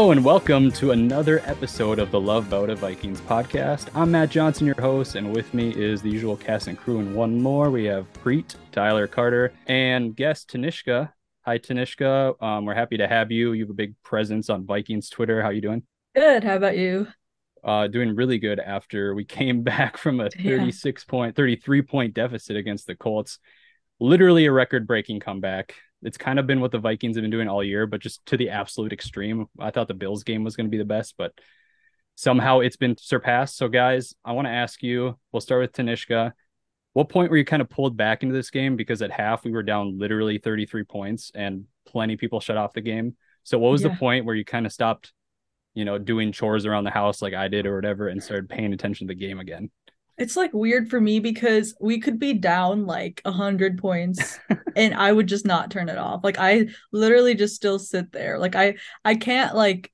Hello and welcome to another episode of the Love Bout of Vikings podcast. I'm Matt Johnson, your host, and with me is the usual cast and crew. And one more, we have Preet, Tyler Carter, and guest Tanishka. Hi, Tanishka. Um, we're happy to have you. You have a big presence on Vikings Twitter. How you doing? Good. How about you? Uh, doing really good after we came back from a Yeah. 36 point, 33 point deficit against the Colts. Literally a record breaking comeback. It's kind of been what the Vikings have been doing all year, but just to the absolute extreme. I thought the Bills game was going to be the best, but somehow it's been surpassed. So, guys, I want to ask you we'll start with Tanishka. What point were you kind of pulled back into this game? Because at half, we were down literally 33 points and plenty of people shut off the game. So, what was the point where you kind of stopped, you know, doing chores around the house like I did or whatever and started paying attention to the game again? It's like weird for me because we could be down like a hundred points and I would just not turn it off. Like I literally just still sit there. Like I I can't like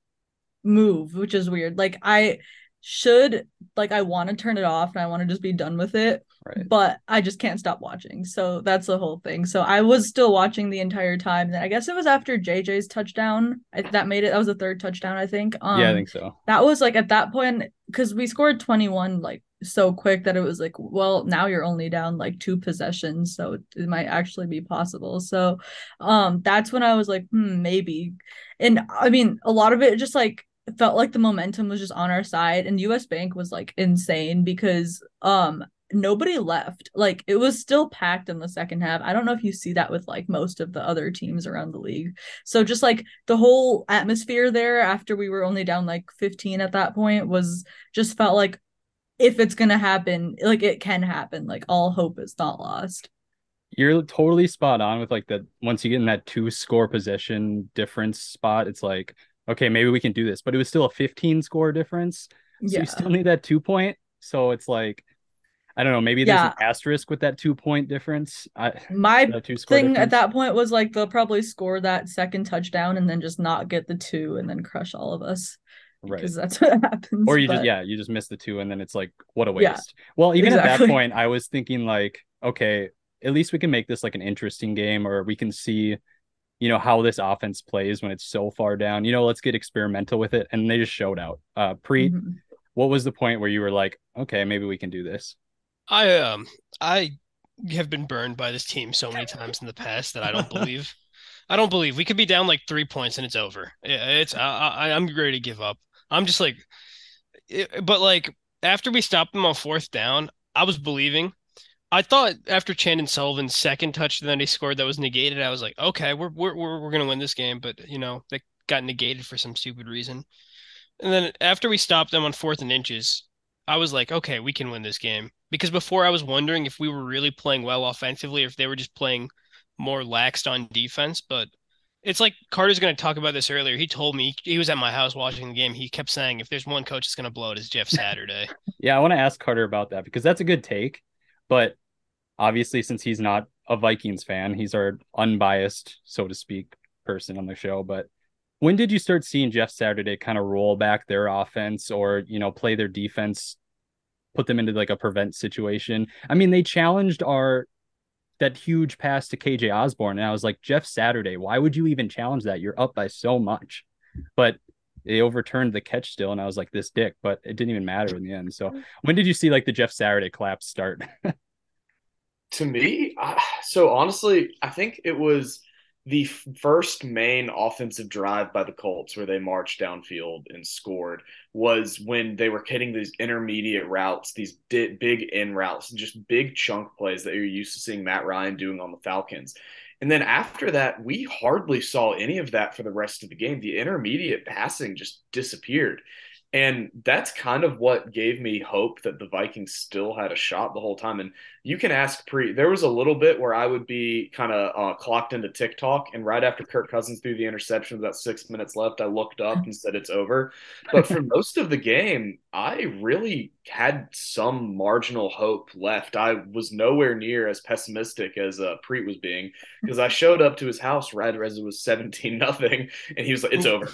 move, which is weird. Like I should like I want to turn it off and I want to just be done with it, Right. but I just can't stop watching. So that's the whole thing. So I was still watching the entire time. I guess it was after JJ's touchdown that made it. That was the third touchdown, I think. Um, yeah, I think so. that was like at that point because we scored 21 like so quick that it was like well now you're only down like two possessions so it, might actually be possible. So um that's when i was like hmm maybe. And i mean a lot of it just like felt like the momentum was just on our side and us bank was like insane because um nobody left. Like it was still packed in the second half. I don't know if you see that with like most of the other teams around the league. So just like the whole atmosphere there after we were only down like 15 at that point was just felt like if it's gonna happen, like it can happen. Like all hope is not lost. You're totally spot on with like the once you get in that two score possession difference spot, it's like, okay, maybe we can do this. But it was still a 15 score difference. So yeah. you still need that two point. So it's like, I don't know, maybe there's an asterisk with that two point difference. I My two thing difference. at that point was like they'll probably score that second touchdown and then just not get the two and then crush all of us right. because that's what happens. Or you but- just yeah, you just miss the two and then it's like what a waste. Yeah, waste. well, even at that point, I was thinking like, okay, at least we can make this like an interesting game or we can see you know how this offense plays when it's so far down. You know, let's get experimental with it and they just showed out. Uh pre Mhm. what was the point where you were like, okay, maybe we can do this? I um I have been burned by this team so many times in the past that I don't believe. I don't believe we could be down like three points and it's over. It's I, I I'm ready to give up. I'm just like, it, but like after we stopped them on fourth down, I was believing. I thought after Chandon Sullivan's second touchdown that he scored that was negated, I was like, okay, we're we're we're, we're gonna win this game, but you know that got negated for some stupid reason. And then after we stopped them on fourth and inches, I was like, okay, we can win this game. Because before I was wondering if we were really playing well offensively or if they were just playing more laxed on defense. But it's like Carter's going to talk about this earlier. He told me he was at my house watching the game. He kept saying, if there's one coach that's going to blow it, it's Jeff Saturday. Yeah, I want to ask Carter about that because that's a good take. But obviously, since he's not a Vikings fan, he's our unbiased, so to speak, person on the show. But when did you start seeing Jeff Saturday kind of roll back their offense or, you know, play their defense, put them into like a prevent situation? I mean, they challenged our that huge pass to KJ Osborn. And I was like, Jeff Saturday, why would you even challenge that? You're up by so much. But they overturned the catch still, and I was like, this dick, but it didn't even matter in the end. So when did you see like the Jeff Saturday collapse start? To me, I, so honestly, I think it was the first main offensive drive by the Colts where they marched downfield and scored was when they were hitting these intermediate routes, these di- big in routes, just big chunk plays that you're used to seeing Matt Ryan doing on the Falcons. And then after that, we hardly saw any of that for the rest of the game. The intermediate passing just disappeared. And that's kind of what gave me hope that the Vikings still had a shot the whole time. And you can ask Pre. There was a little bit where I would be kind of uh, clocked into TikTok, and right after Kirk Cousins threw the interception, with about six minutes left, I looked up and said it's over. But for most of the game, I really had some marginal hope left. I was nowhere near as pessimistic as uh, Preet was being because I showed up to his house right as it was seventeen nothing, and he was like, "It's over."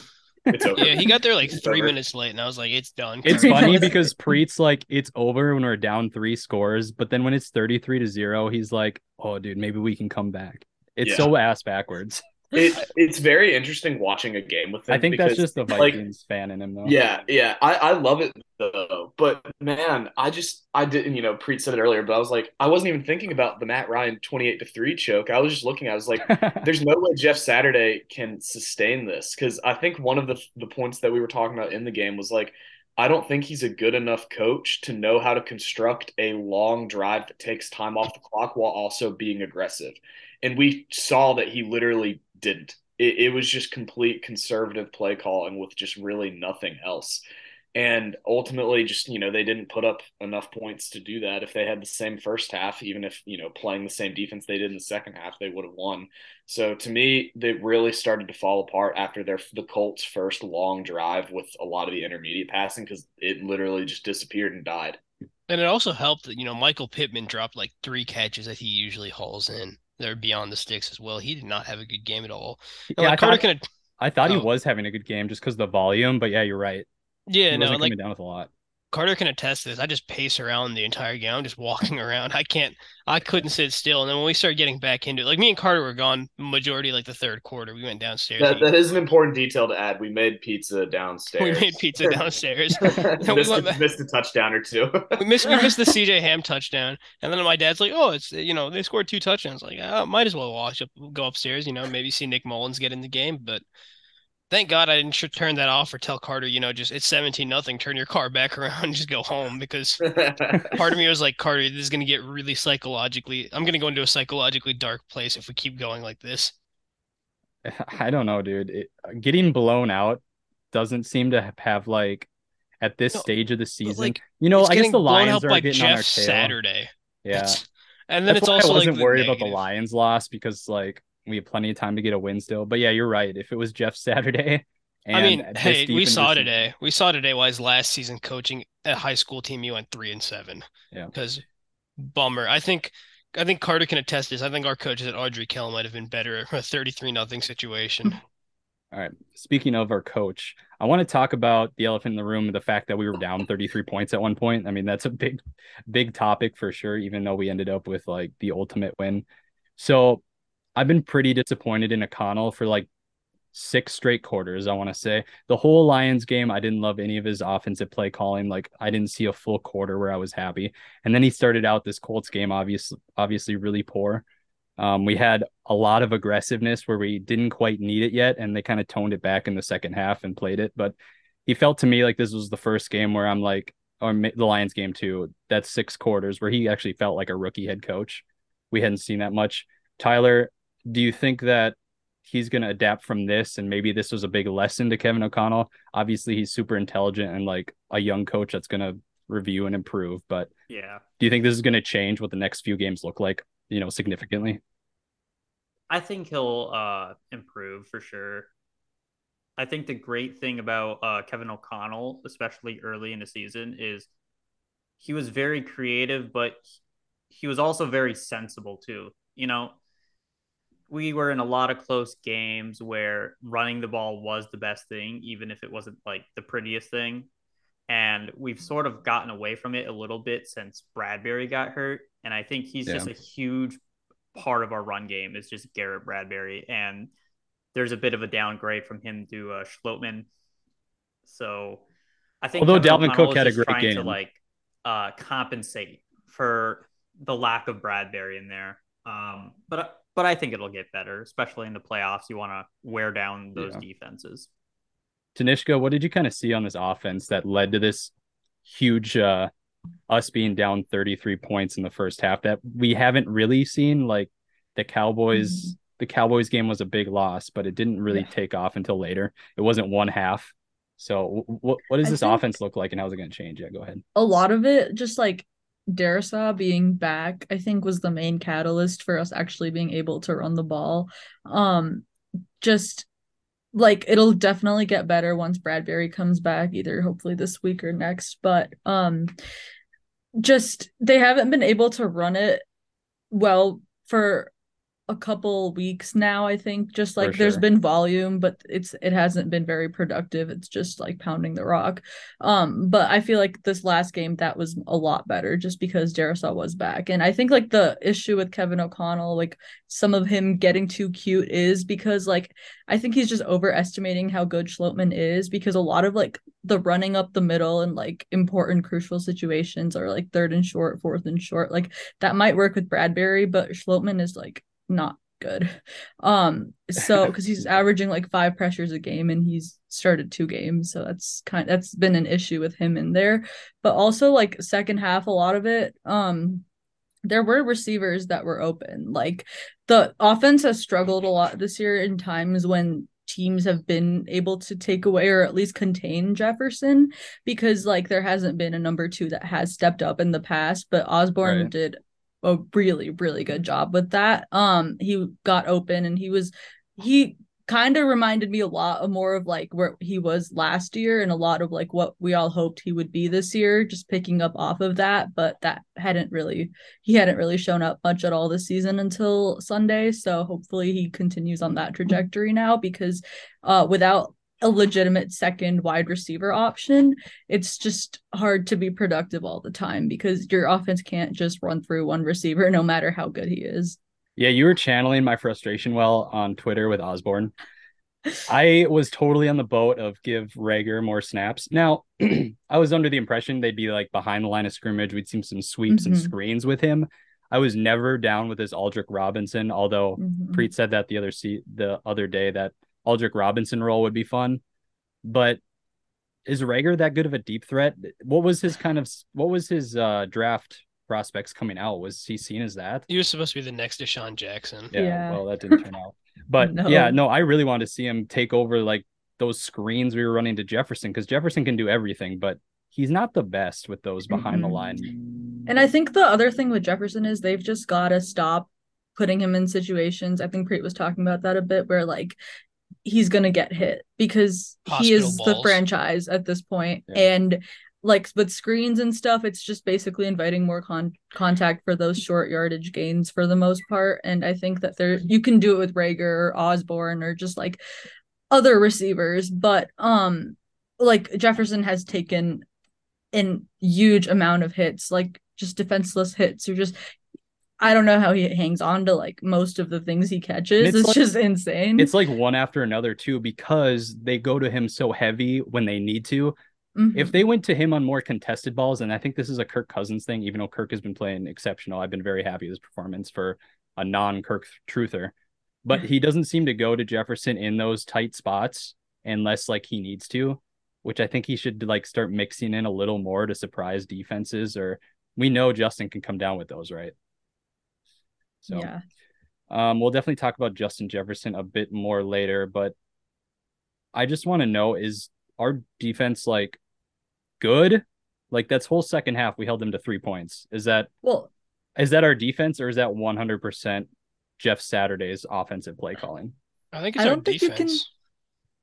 It's over. Yeah, he got there like It's three over. minutes late, and I was like, "It's done." It's funny because Preet's like, it's over when we're down three scores, but then when it's 33 to zero, he's like, oh, dude, maybe we can come back. It's Yeah. so ass backwards. It, it's very interesting watching a game with him. I think that's just the like, Vikings fan in him, though. Yeah, yeah. I, I love it though. But man, I just I didn't, you know, Preet said it earlier, but I was like, I wasn't even thinking about the Matt Ryan 28 to 3 choke. I was just looking, I was like, there's no way Jeff Saturday can sustain this. Cause I think one of the the points that we were talking about in the game was like, I don't think he's a good enough coach to know how to construct a long drive that takes time off the clock while also being aggressive. And we saw that he literally didn't. It, it was just complete conservative play calling with just really nothing else. And ultimately, just, you know, they didn't put up enough points to do that. If they had the same first half, even if, you know, playing the same defense they did in the second half, they would have won. So to me, they really started to fall apart after their the Colts' first long drive with a lot of the intermediate passing because it literally just disappeared and died. And it also helped that, you know, Michael Pittman dropped like three catches that he usually hauls in. They're beyond the sticks as well. He did not have a good game at all. Yeah, I like Carter thought, can, I thought he oh. was having a good game just because the volume, but yeah, you're right. yeah, he no, like down with a lot. Carter can attest to this. I just pace around the entire game. I'm just walking around. I can't, I couldn't sit still. And then when we started getting back into it, like me and Carter were gone majority like the third quarter. We went downstairs. That, that is an important detail to add. We made pizza downstairs. we made pizza downstairs. we missed, a, missed a touchdown or two. we missed we missed the CJ Ham touchdown, and then my dad's like, "Oh, it's you know they scored two touchdowns." Like, I might as well watch up, go upstairs, you know, maybe see Nick Mullens get in the game. But thank God I didn't turn that off or tell Carter, you know, just it's seventeen nothing, turn your car back around, and just go home because part of me was like, Carter, this is gonna get really psychologically. I'm gonna go into a psychologically dark place if we keep going like this. I don't know, dude. It, getting blown out doesn't seem to ha- have like at this No, stage of the season. like, you know, I guess the Lions out are by getting on our Jeff tail. Saturday. Yeah, It's- and then that's it's why also I wasn't the worried about the. Lions loss because like we have plenty of time to get a win still. But yeah, you're right. If it was Jeff Saturday, and I mean, hey, we saw today. We saw today why his last season coaching a high school team he went three and seven. Yeah. Because bummer. I think I think Carter can attest this. I think our coaches at Ardrey Kell might have been better for a 33 nothing situation. All right. Speaking of our coach, I want to talk about the elephant in the room, the fact that we were down 33 points at one point. I mean, that's a big, big topic for sure, even though we ended up with like the ultimate win. So I've been pretty disappointed in O'Connell for like six straight quarters, I want to say. The whole Lions game, I didn't love any of his offensive play calling. Like I didn't see a full quarter where I was happy. And then he started out this Colts game, obviously, obviously really poor. Um, we had a lot of aggressiveness where we didn't quite need it yet, and they kind of toned it back in the second half and played it. But he felt to me like this was the first game where I'm like, or the Lions game too. That's six quarters where he actually felt like a rookie head coach. We hadn't seen that much. Tyler, do you think that he's going to adapt from this, and maybe this was a big lesson to Kevin O'Connell? Obviously, he's super intelligent and like a young coach that's going to review and improve. But Yeah. do you think this is going to change what the next few games look like? You know, significantly. I think he'll uh improve for sure. I think the great thing about uh Kevin O'Connell, especially early in the season, is he was very creative, but he was also very sensible too. You know, we were in a lot of close games where running the ball was the best thing, even if it wasn't like the prettiest thing. And we've sort of gotten away from it a little bit since Bradbury got hurt. And I think he's just a huge part of our run game is just Garrett Bradbury. And there's a bit of a downgrade from him to uh, Schlottmann. So I think Although Dalvin Cook had a great trying to game. like uh, compensate for the lack of Bradbury in there. Um, but but I think it'll get better, especially in the playoffs. You want to wear down those Yeah. defenses. Tanishka, what did you kind of see on this offense that led to this huge uh us being down 33 points in the first half that we haven't really seen like the Cowboys the Cowboys game was a big loss but it didn't really Yeah. take off until later. It wasn't one half. So what what does I this offense look like and how's it going to change? Yeah, go ahead. a lot of it just like Darrisaw being back, I think was the main catalyst for us actually being able to run the ball. Um just like it'll definitely get better once Bradbury comes back, either hopefully this week or next. But um just they haven't been able to run it well for a couple weeks now i think just like there's been volume but it's it hasn't been very productive. It's just like pounding the rock. Um but i feel like this last game that was a lot better just because Darrisaw was back. And i think like the issue with kevin o'connell like some of him getting too cute is because like i think he's just overestimating how good Schlottmann is because a lot of like the running up the middle and like important crucial situations are like third and short fourth and short. Like that might work with bradbury but Schlottmann is like not good. Um, so because he's averaging like five pressures a game and he's started two games, so that's kind that's been an issue with him in there. But also like second half, a lot of it, um, there were receivers that were open. Like the offense has struggled a lot this year in times when teams have been able to take away or at least contain Jefferson because like there hasn't been a number two that has stepped up in the past, but Osborn Right. did a really really good job with that. Um he got open and he was he kind of reminded me a lot of more of like where he was last year and a lot of like what we all hoped he would be this year just picking up off of that but that hadn't really he hadn't really shown up much at all this season until Sunday so hopefully he continues on that trajectory now because uh without a legitimate second wide receiver option it's just hard to be productive all the time because your offense can't just run through one receiver no matter how good he is Yeah, you were channeling my frustration well on Twitter with Osborn. I was totally on the boat of give Reagor more snaps. Now, I was under the impression they'd be like behind the line of scrimmage. We'd see some sweeps and Mhm. screens with him. I was never down with this Aldrick Robinson, although Mhm. Preet said that the other se- the other day that Aldrick Robinson role would be fun. But is Reagor that good of a deep threat? What was his kind of what was his uh draft prospects coming out? Was he seen as that? He was supposed to be the next DeSean Jackson. Yeah, Yeah. well, that didn't turn out. But No. yeah, no, I really wanted to see him take over like those screens we were running to Jefferson because Jefferson can do everything, but he's not the best with those behind the Mhm. line. And I think the other thing with Jefferson is they've just got to stop putting him in situations. I think Preet was talking about that a bit where like he's going to get hit because he Hospital is the franchise at this point. Yeah. And like with screens and stuff, it's just basically inviting more con- contact for those short yardage gains for the most part. And I think that there you can do it with Reagor or Osborn or just like other receivers, but um like Jefferson has taken an huge amount of hits, like just defenseless hits or just I don't know how he hangs on to like most of the things he catches. It's It's, like- just insane. It's like one after another too because they go to him so heavy when they need to. Mhm. If they went to him on more contested balls, and I think this is a Kirk Cousins thing, even though Kirk has been playing exceptional, I've been very happy with his performance for a non-Kirk truther. But he doesn't seem to go to Jefferson in those tight spots unless like he needs to, which I think he should like start mixing in a little more to surprise defenses. Or we know Justin can come down with those, right? So yeah. um, we'll definitely talk about Justin Jefferson a bit more later, but I just want to know is our defense like good? Like that's whole second half we held them to three points. Is that Well, is that our defense or is that one hundred percent Jeff Saturday's offensive play calling? I think it's I our don't think you can- defense.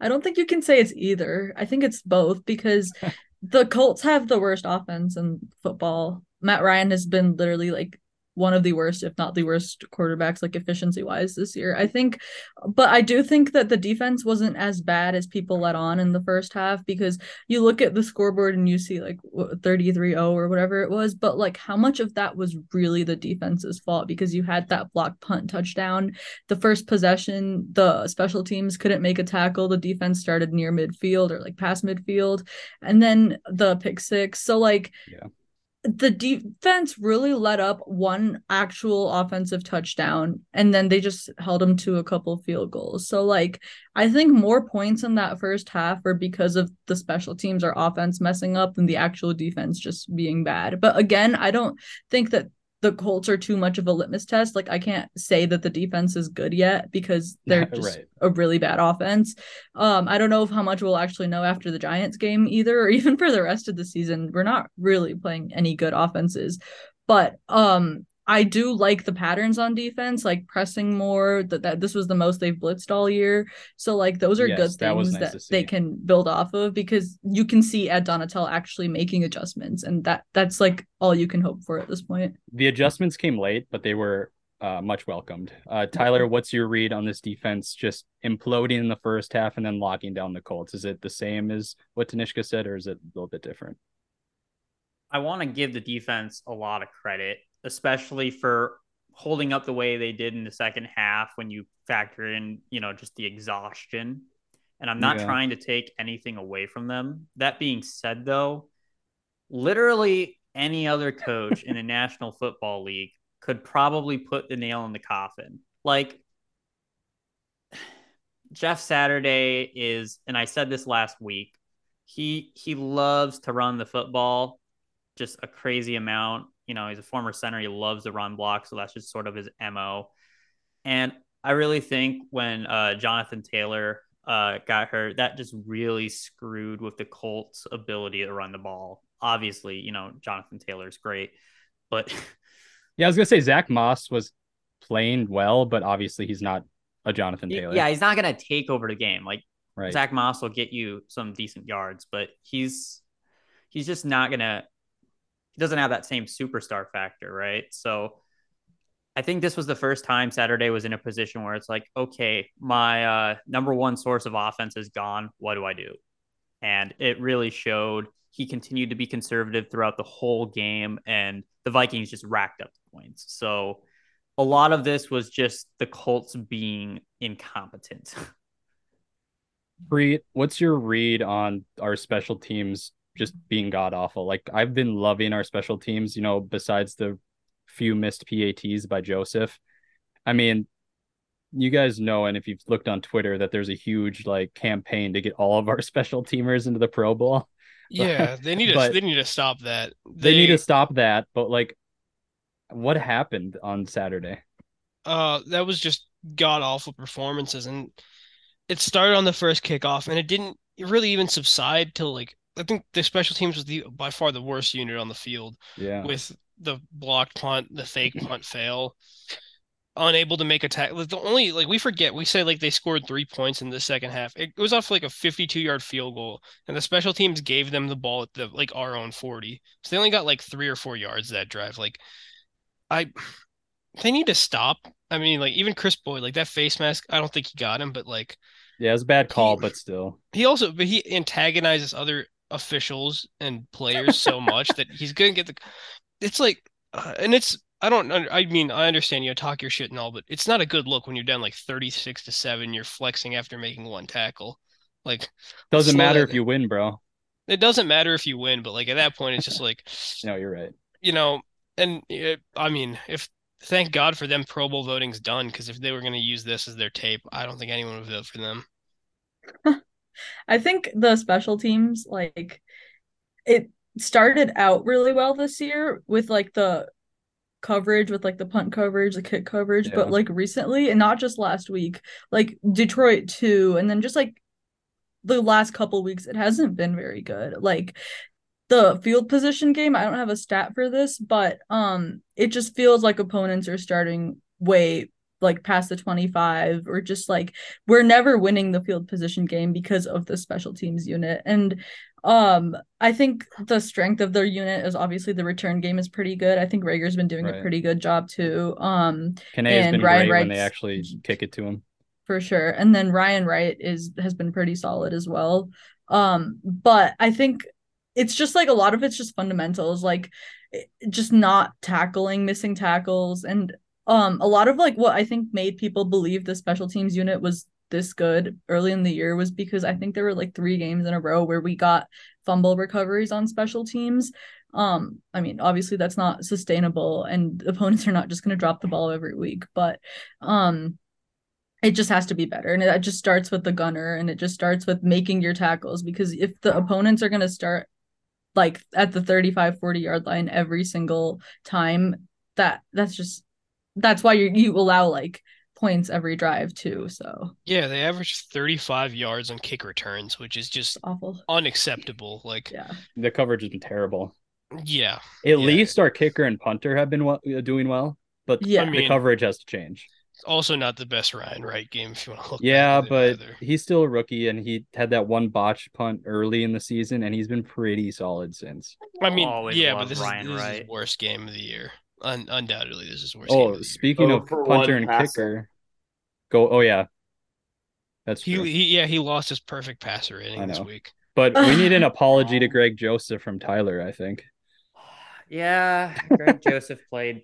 I don't think you can say it's either. I think it's both because the Colts have the worst offense in football. Matt Ryan has been literally like one of the worst, if not the worst, quarterbacks, like efficiency wise this year. I think, but I do think that the defense wasn't as bad as people let on in the first half because you look at the scoreboard and you see like 33 0 or whatever it was. But like, how much of that was really the defense's fault because you had that block punt touchdown the first possession, the special teams couldn't make a tackle. The defense started near midfield or like past midfield, and then the pick six. So like, Yeah. The defense really let up one actual offensive touchdown, and then they just held them to a couple field goals. So like, I think more points in that first half are because of the special teams or offense messing up than the actual defense just being bad. But again, I don't think that the Colts are too much of a litmus test. Like I can't say that the defense is good yet because they're just Right. a really bad offense. Um, I don't know if how much we'll actually know after the Giants game either, or even for the rest of the season. We're not really playing any good offenses, but um, I do like the patterns on defense, like pressing more. That that this was the most they've blitzed all year. So like those are Yes, good that things nice that they can build off of because you can see Ed Donatell actually making adjustments, and that that's like all you can hope for at this point. The adjustments came late, but they were uh, much welcomed. Uh, Tyler, what's your read on this defense just imploding in the first half and then locking down the Colts? Is it the same as what Tanishka said, or is it a little bit different? I want to give the defense a lot of credit, especially for holding up the way they did in the second half when you factor in, you know, just the exhaustion. And I'm not Yeah. trying to take anything away from them. That being said, though, literally any other coach in the National Football League could probably put the nail in the coffin. Like Jeff Saturday is, and I said this last week, he he loves to run the football just a crazy amount. You know, he's a former center. He loves the run block, so that's just sort of his mo. And I really think when uh, Jonathan Taylor uh, got hurt, that just really screwed with the Colts' ability to run the ball. Obviously, you know Jonathan Taylor's great, but Yeah, I was gonna say Zach Moss was playing well, but obviously he's not a Jonathan Taylor. yeah, he's not gonna take over the game. Like right. Zach Moss will get you some decent yards, but he's he's just not gonna. He doesn't have that same superstar factor, right? So, I think this was the first time Saturday was in a position where it's like, okay, my uh, number one source of offense is gone. What do I do? And it really showed. He continued to be conservative throughout the whole game, and the Vikings just racked up points. So, a lot of this was just the Colts being incompetent. Bree, what's your read on our special teams just being god awful? Like I've been loving our special teams, you know, besides the few missed PATs by Joseph. I mean, you guys know, and if you've looked on Twitter, that there's a huge like campaign to get all of our special teamers into the Pro Bowl. Yeah, they need to they need to stop that. They, need to stop that. But like, what happened on Saturday? uh that was just god awful performances and it started on the first kickoff and it didn't really even subside till like I think the special teams was the by far the worst unit on the field Yeah, with the blocked punt, the fake punt fail, unable to make a tackle. The only like we forget we say like they scored three points in the second half. It was off like a 52 yard field goal, and the special teams gave them the ball at the like our own 40. So they only got like three or four yards that drive. Like I they need to stop. I mean, like even Kris Boyd, like that face mask, I don't think he got him, but like yeah, it was a bad call, He- but still, he also but he antagonizes other officials and players so much that he's gonna get the it's like uh, and it's i don't i mean i understand you know, talk your shit and all but it's not a good look when you're down like 36 to 7 you're flexing after making one tackle like doesn't matter that if you win, bro. it doesn't matter if you win but like at that point it's just like No, you're right. you know and it, i mean if thank god for them pro bowl voting's done because if they were going to use this as their tape i don't think anyone would vote for them I think the special teams, like, it started out really well this year with like the coverage, with like the punt coverage, the kick coverage, Yeah. but like recently, and not just last week, like Detroit too, and then just like the last couple weeks, it hasn't been very good. Like, the field position game, I don't have a stat for this, but um, it just feels like opponents are starting way like past the 25 or just like we're never winning the field position game because of the special teams unit. And um i think the strength of their unit is obviously the return game is pretty good. I think Reagor's been doing Right. a pretty good job too. Um Kane has been Ryan great when they actually kick it to him. for sure. And then ryan wright is has been pretty solid as well. Um but i think it's just like a lot of it's just fundamentals like just not tackling missing tackles. And um a lot of like what i think made people believe the special teams unit was this good early in the year was because i think there were like three games in a row where we got fumble recoveries on special teams. Um i mean obviously that's not sustainable and opponents are not just going to drop the ball every week but um it just has to be better. And it just starts with the gunner and it just starts with making your tackles because if the opponents are going to start like at the 35 40 yard line every single time that that's just that's why you you allow like points every drive too so yeah they averaged 35 yards on kick returns which is just awful unacceptable like yeah The coverage has been terrible. yeah At Yeah. least our kicker and punter have been well, uh, doing well, but Yeah. I the mean, coverage has to change. also not the best Ryan Wright game if you want to look. Yeah, but either. he's still a rookie, and he had that one botch punt early in the season, and he's been pretty solid since. I mean, Always yeah, but this Ryan is, this is Wright. his worst game of the year. Un- undoubtedly, this is worst. Oh, game of the speaking Oh, of for punter and passer. kicker, go. Oh yeah, that's he, he yeah he lost his perfect passer rating this week. But we need an apology to Greg Joseph from Tyler. I think. Yeah, Greg Joseph played.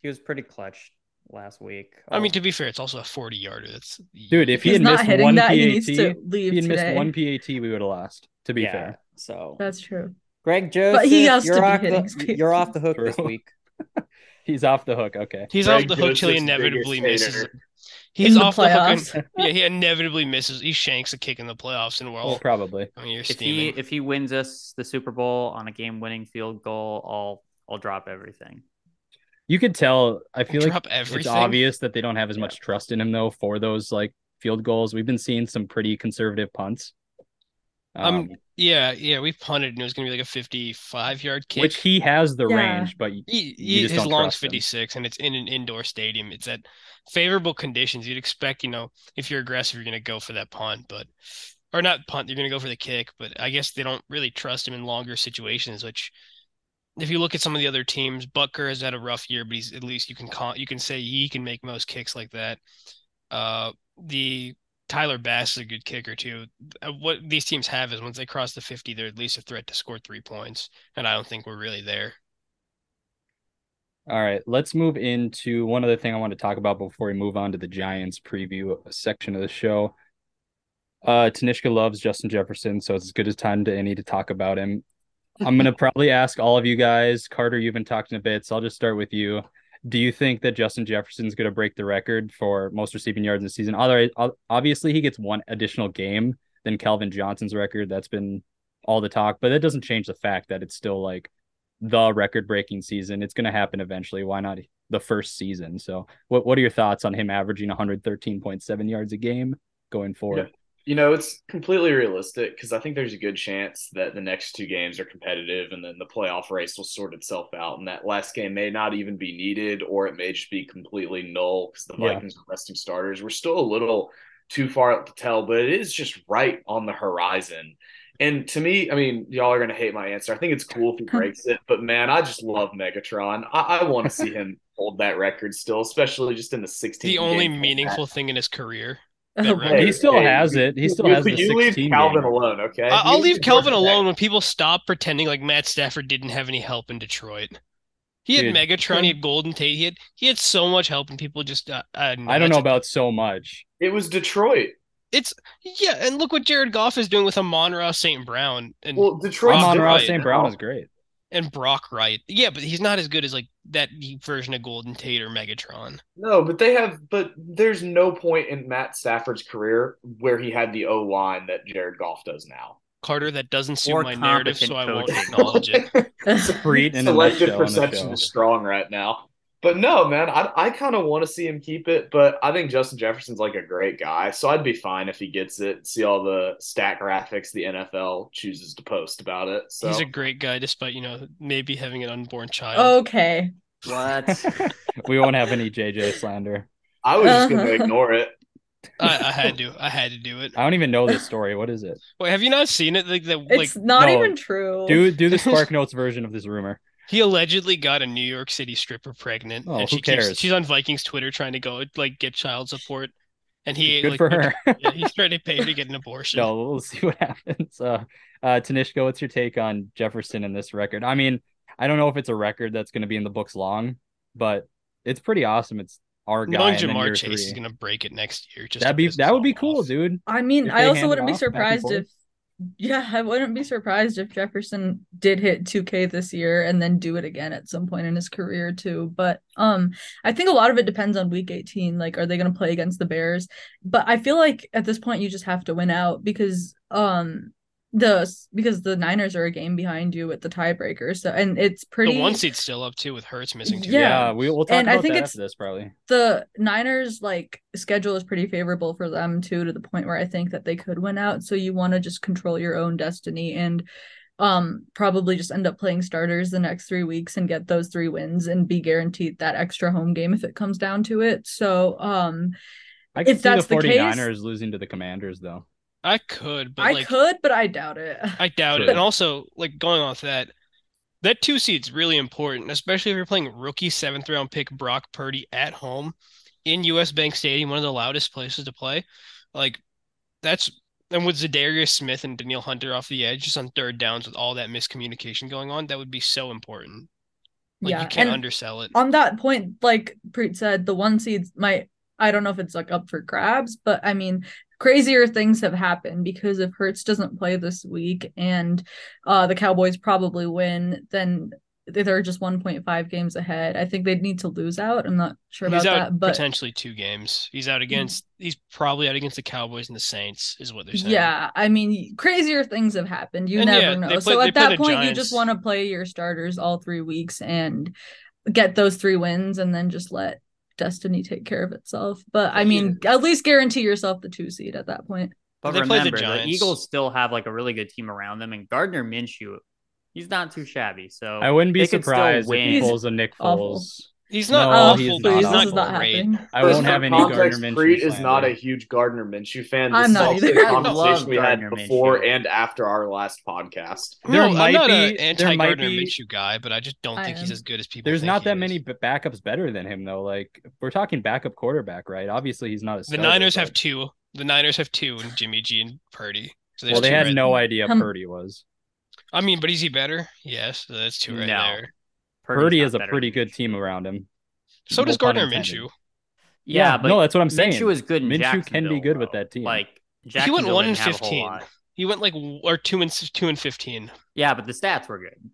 He was pretty clutch last week. I mean, Oh, to be fair, it's also a forty yarder. That's Dude, if he He's had missed one that. PAT, He needs to if leave he had today. missed one PAT, we would have lost. To be yeah, fair, So That's true. Greg Joseph, but he has to you're be off hitting the you're off the hook this week. he's off the hook. Okay. he's Greg off the hook till he inevitably misses. hater. He's In the off the hook. And, yeah, he inevitably misses. He shanks a kick in the playoffs, and well, Well, probably. I mean, you're If he if he wins us the Super Bowl on a game winning field goal, I'll I'll drop everything. You could tell. I feel like drop everything. it's obvious that they don't have as much trust in him though for those like field goals. We've been seeing some pretty conservative punts. Um, Um, Yeah, yeah, we punted and it was gonna be like a 55 yard kick. which he has the Yeah. range, but He, you he, just his don't long's trust him. 56 and it's in an indoor stadium. It's at favorable conditions. You'd expect, you know, if you're aggressive, you're going to go for that punt, but, or not punt, you're going to go for the kick. But I guess they don't really trust him in longer situations, which, if you look at some of the other teams, Butker has had a rough year, but he's at least you can call, you can say he can make most kicks like that. Uh, the Tyler Bass is a good kicker too. Uh, What these teams have is once they cross the 50, they're at least a threat to score three points, and I don't think we're really there. All right, let's move into one other thing I want to talk about before we move on to the Giants preview section of the show. Uh, Tanishka loves Justin Jefferson, so it's as good as time to any to talk about him. I'm gonna probably ask all of you guys. Carter, you've been talking a bit, so I'll just start with you. Do you think that Justin Jefferson's gonna break the record for most receiving yards in the season? Obviously, he gets one additional game than Calvin Johnson's record. That's been all the talk, but that doesn't change the fact that it's still like the record breaking season. It's going to happen eventually. Why not the first season? So, what what are your thoughts on him averaging 113.7 yards a game going forward? You know, it's completely realistic because I think there's a good chance that the next two games are competitive and then the playoff race will sort itself out. And that last game may not even be needed or it may just be completely null because the Yeah. Vikings are resting starters. We're still a little too far out to tell, but it is just right on the horizon. And to me, I mean, y'all are going to hate my answer. I think it's cool if he breaks it, but man, I just love Megatron. I, I want to see him hold that record still, especially just in the 16th. The only meaningful thing in his career. That boy. record. He still has it. He still you, has the You leave 16 Calvin game. alone, okay? I- I'll leave Calvin Georgia Tech. alone when people stop pretending like Matt Stafford didn't have any help in Detroit. He had Dude. Megatron, he had Golden Tate, he had he had so much help, and people just uh, uh, I don't know about so much. It was Detroit. it's yeah, and look what Jared Goff is doing with Amon-Ra St. Brown and Well, Detroit. Brock Amon-Ra St. Brown is great. And Brock Wright. Yeah, but he's not as good as like that version of Golden Tate or Megatron. No, but they have. But there's no point in Matt Stafford's career where he had the O line that Jared Goff does now. Carter, that doesn't suit Or my narrative, so I won't acknowledge it. Freed in a Selective nutshell perception is strong right now. But no, man, I, I kind of want to see him keep it. But I think Justin Jefferson's like a great guy, so I'd be fine if he gets it. See all the stat graphics the NFL chooses to post about it. So He's a great guy, despite you know maybe having an unborn child. Okay. What? we won't have any JJ slander. I was just gonna Uh-huh. ignore it. I, I had to, I had to do it. I don't even know this story. What is it? Wait, have you not seen it? Like the like It's not no. even true. Do do the Spark Notes version of this rumor. He allegedly got a New York City stripper pregnant, Oh, and she who keeps she's on Vikings Twitter trying to go like get child support, and he Good like, for her. yeah, he's trying to pay her to get an abortion. no, we'll see what happens. Uh, uh, Tanishka, what's your take on Jefferson and this record? I mean, I don't know if it's a record that's going to be in the books long, but it's pretty awesome. It's our guy. Knowing and then Jamar year Chase is gonna break it next year. Just That'd be that would be all cool, dude. I mean, If I also wouldn't be off back and surprised if, yeah, I wouldn't be surprised if Jefferson did hit 2K this year and then do it again at some point in his career too. But um, I think a lot of it depends on Week 18. Like, are they going to play against the Bears? But I feel like at this point you just have to win out because um the because the Niners are a game behind you with the tiebreaker. So and it's pretty The one seat's still up too with Hurts missing two. Yeah. Yeah, we, we'll talk And I about think that it's- after this probably. the Niners like schedule is pretty favorable for them too to the point where I think that they could win out so you want to just control your own destiny and um probably just end up playing starters the next 3 weeks and get those 3 wins and be guaranteed that extra home game if it comes down to it so um I could If see that's the the case- 49ers losing to the Commanders though. I could, but I like could but I doubt it I doubt it. And also, like going off that, That two seed's really important, especially if you're playing rookie seventh round pick Brock Purdy at home in US Bank Stadium, one of the loudest places to play. Like that's and with Za'Darius Smith and Danielle Hunter off the edge, just on third downs with all that miscommunication going on, that would be so important. Like Yeah, you can't and undersell it. on that point, like Preet said, the one seeds might I don't know if it's like up for grabs, but I mean crazier things have happened because if Hurts doesn't play this week and uh the Cowboys probably win, then they're just 1.5 games ahead. I think they'd need to lose out. I'm not sure He's about out that, but potentially two games. He's out against. He's probably out against the Cowboys and the Saints, is what they're saying. yeah, I mean crazier things have happened. You And never yeah, know. play- so at that point you just want to play your starters all 3 weeks and get those 3 wins and then just let destiny take care of itself. But I Yeah. mean, at least guarantee yourself the 2 seed at that point. But They play the remember, the, Eagles still have like a really good team around them, and Gardner Minshew, he's not too shabby. So I wouldn't be they could still surprised if win. he pulls a Nick awful. Foles. He's not No, awful, he's but not he's awful. not this is not great. happening. I Just won't for have any context, Gardner Minshew. Preet is not a slander. huge Gardner Minshew fan. I'm This not is also either. a I love conversation we had Gardner before Minshew. and after our last podcast. There no, might I'm not be- an there anti might Gardner be- Minshew guy, but I just don't I think he's am. as good as people. There's think not he that is. many b- backups better than him though. Like we're talking backup quarterback, right? Obviously, he's not a. The starter, Niners have but- two. The Niners have two, and Jimmy G and Purdy. So there's Well, they two had right no there. idea Um, Purdy was. I mean, but is he better? Yes, so that's two right No. there. Purdy's Purdy not has a pretty good Minshew. team around him. So does No pun Gardner intended. Minshew. Yeah, but no, that's what I'm saying. Minshew is good in Minshew can be Jacksonville, good with that team. Like He went one and didn't have a whole fifteen. He went like or two and two and fifteen. Yeah, but the stats were good.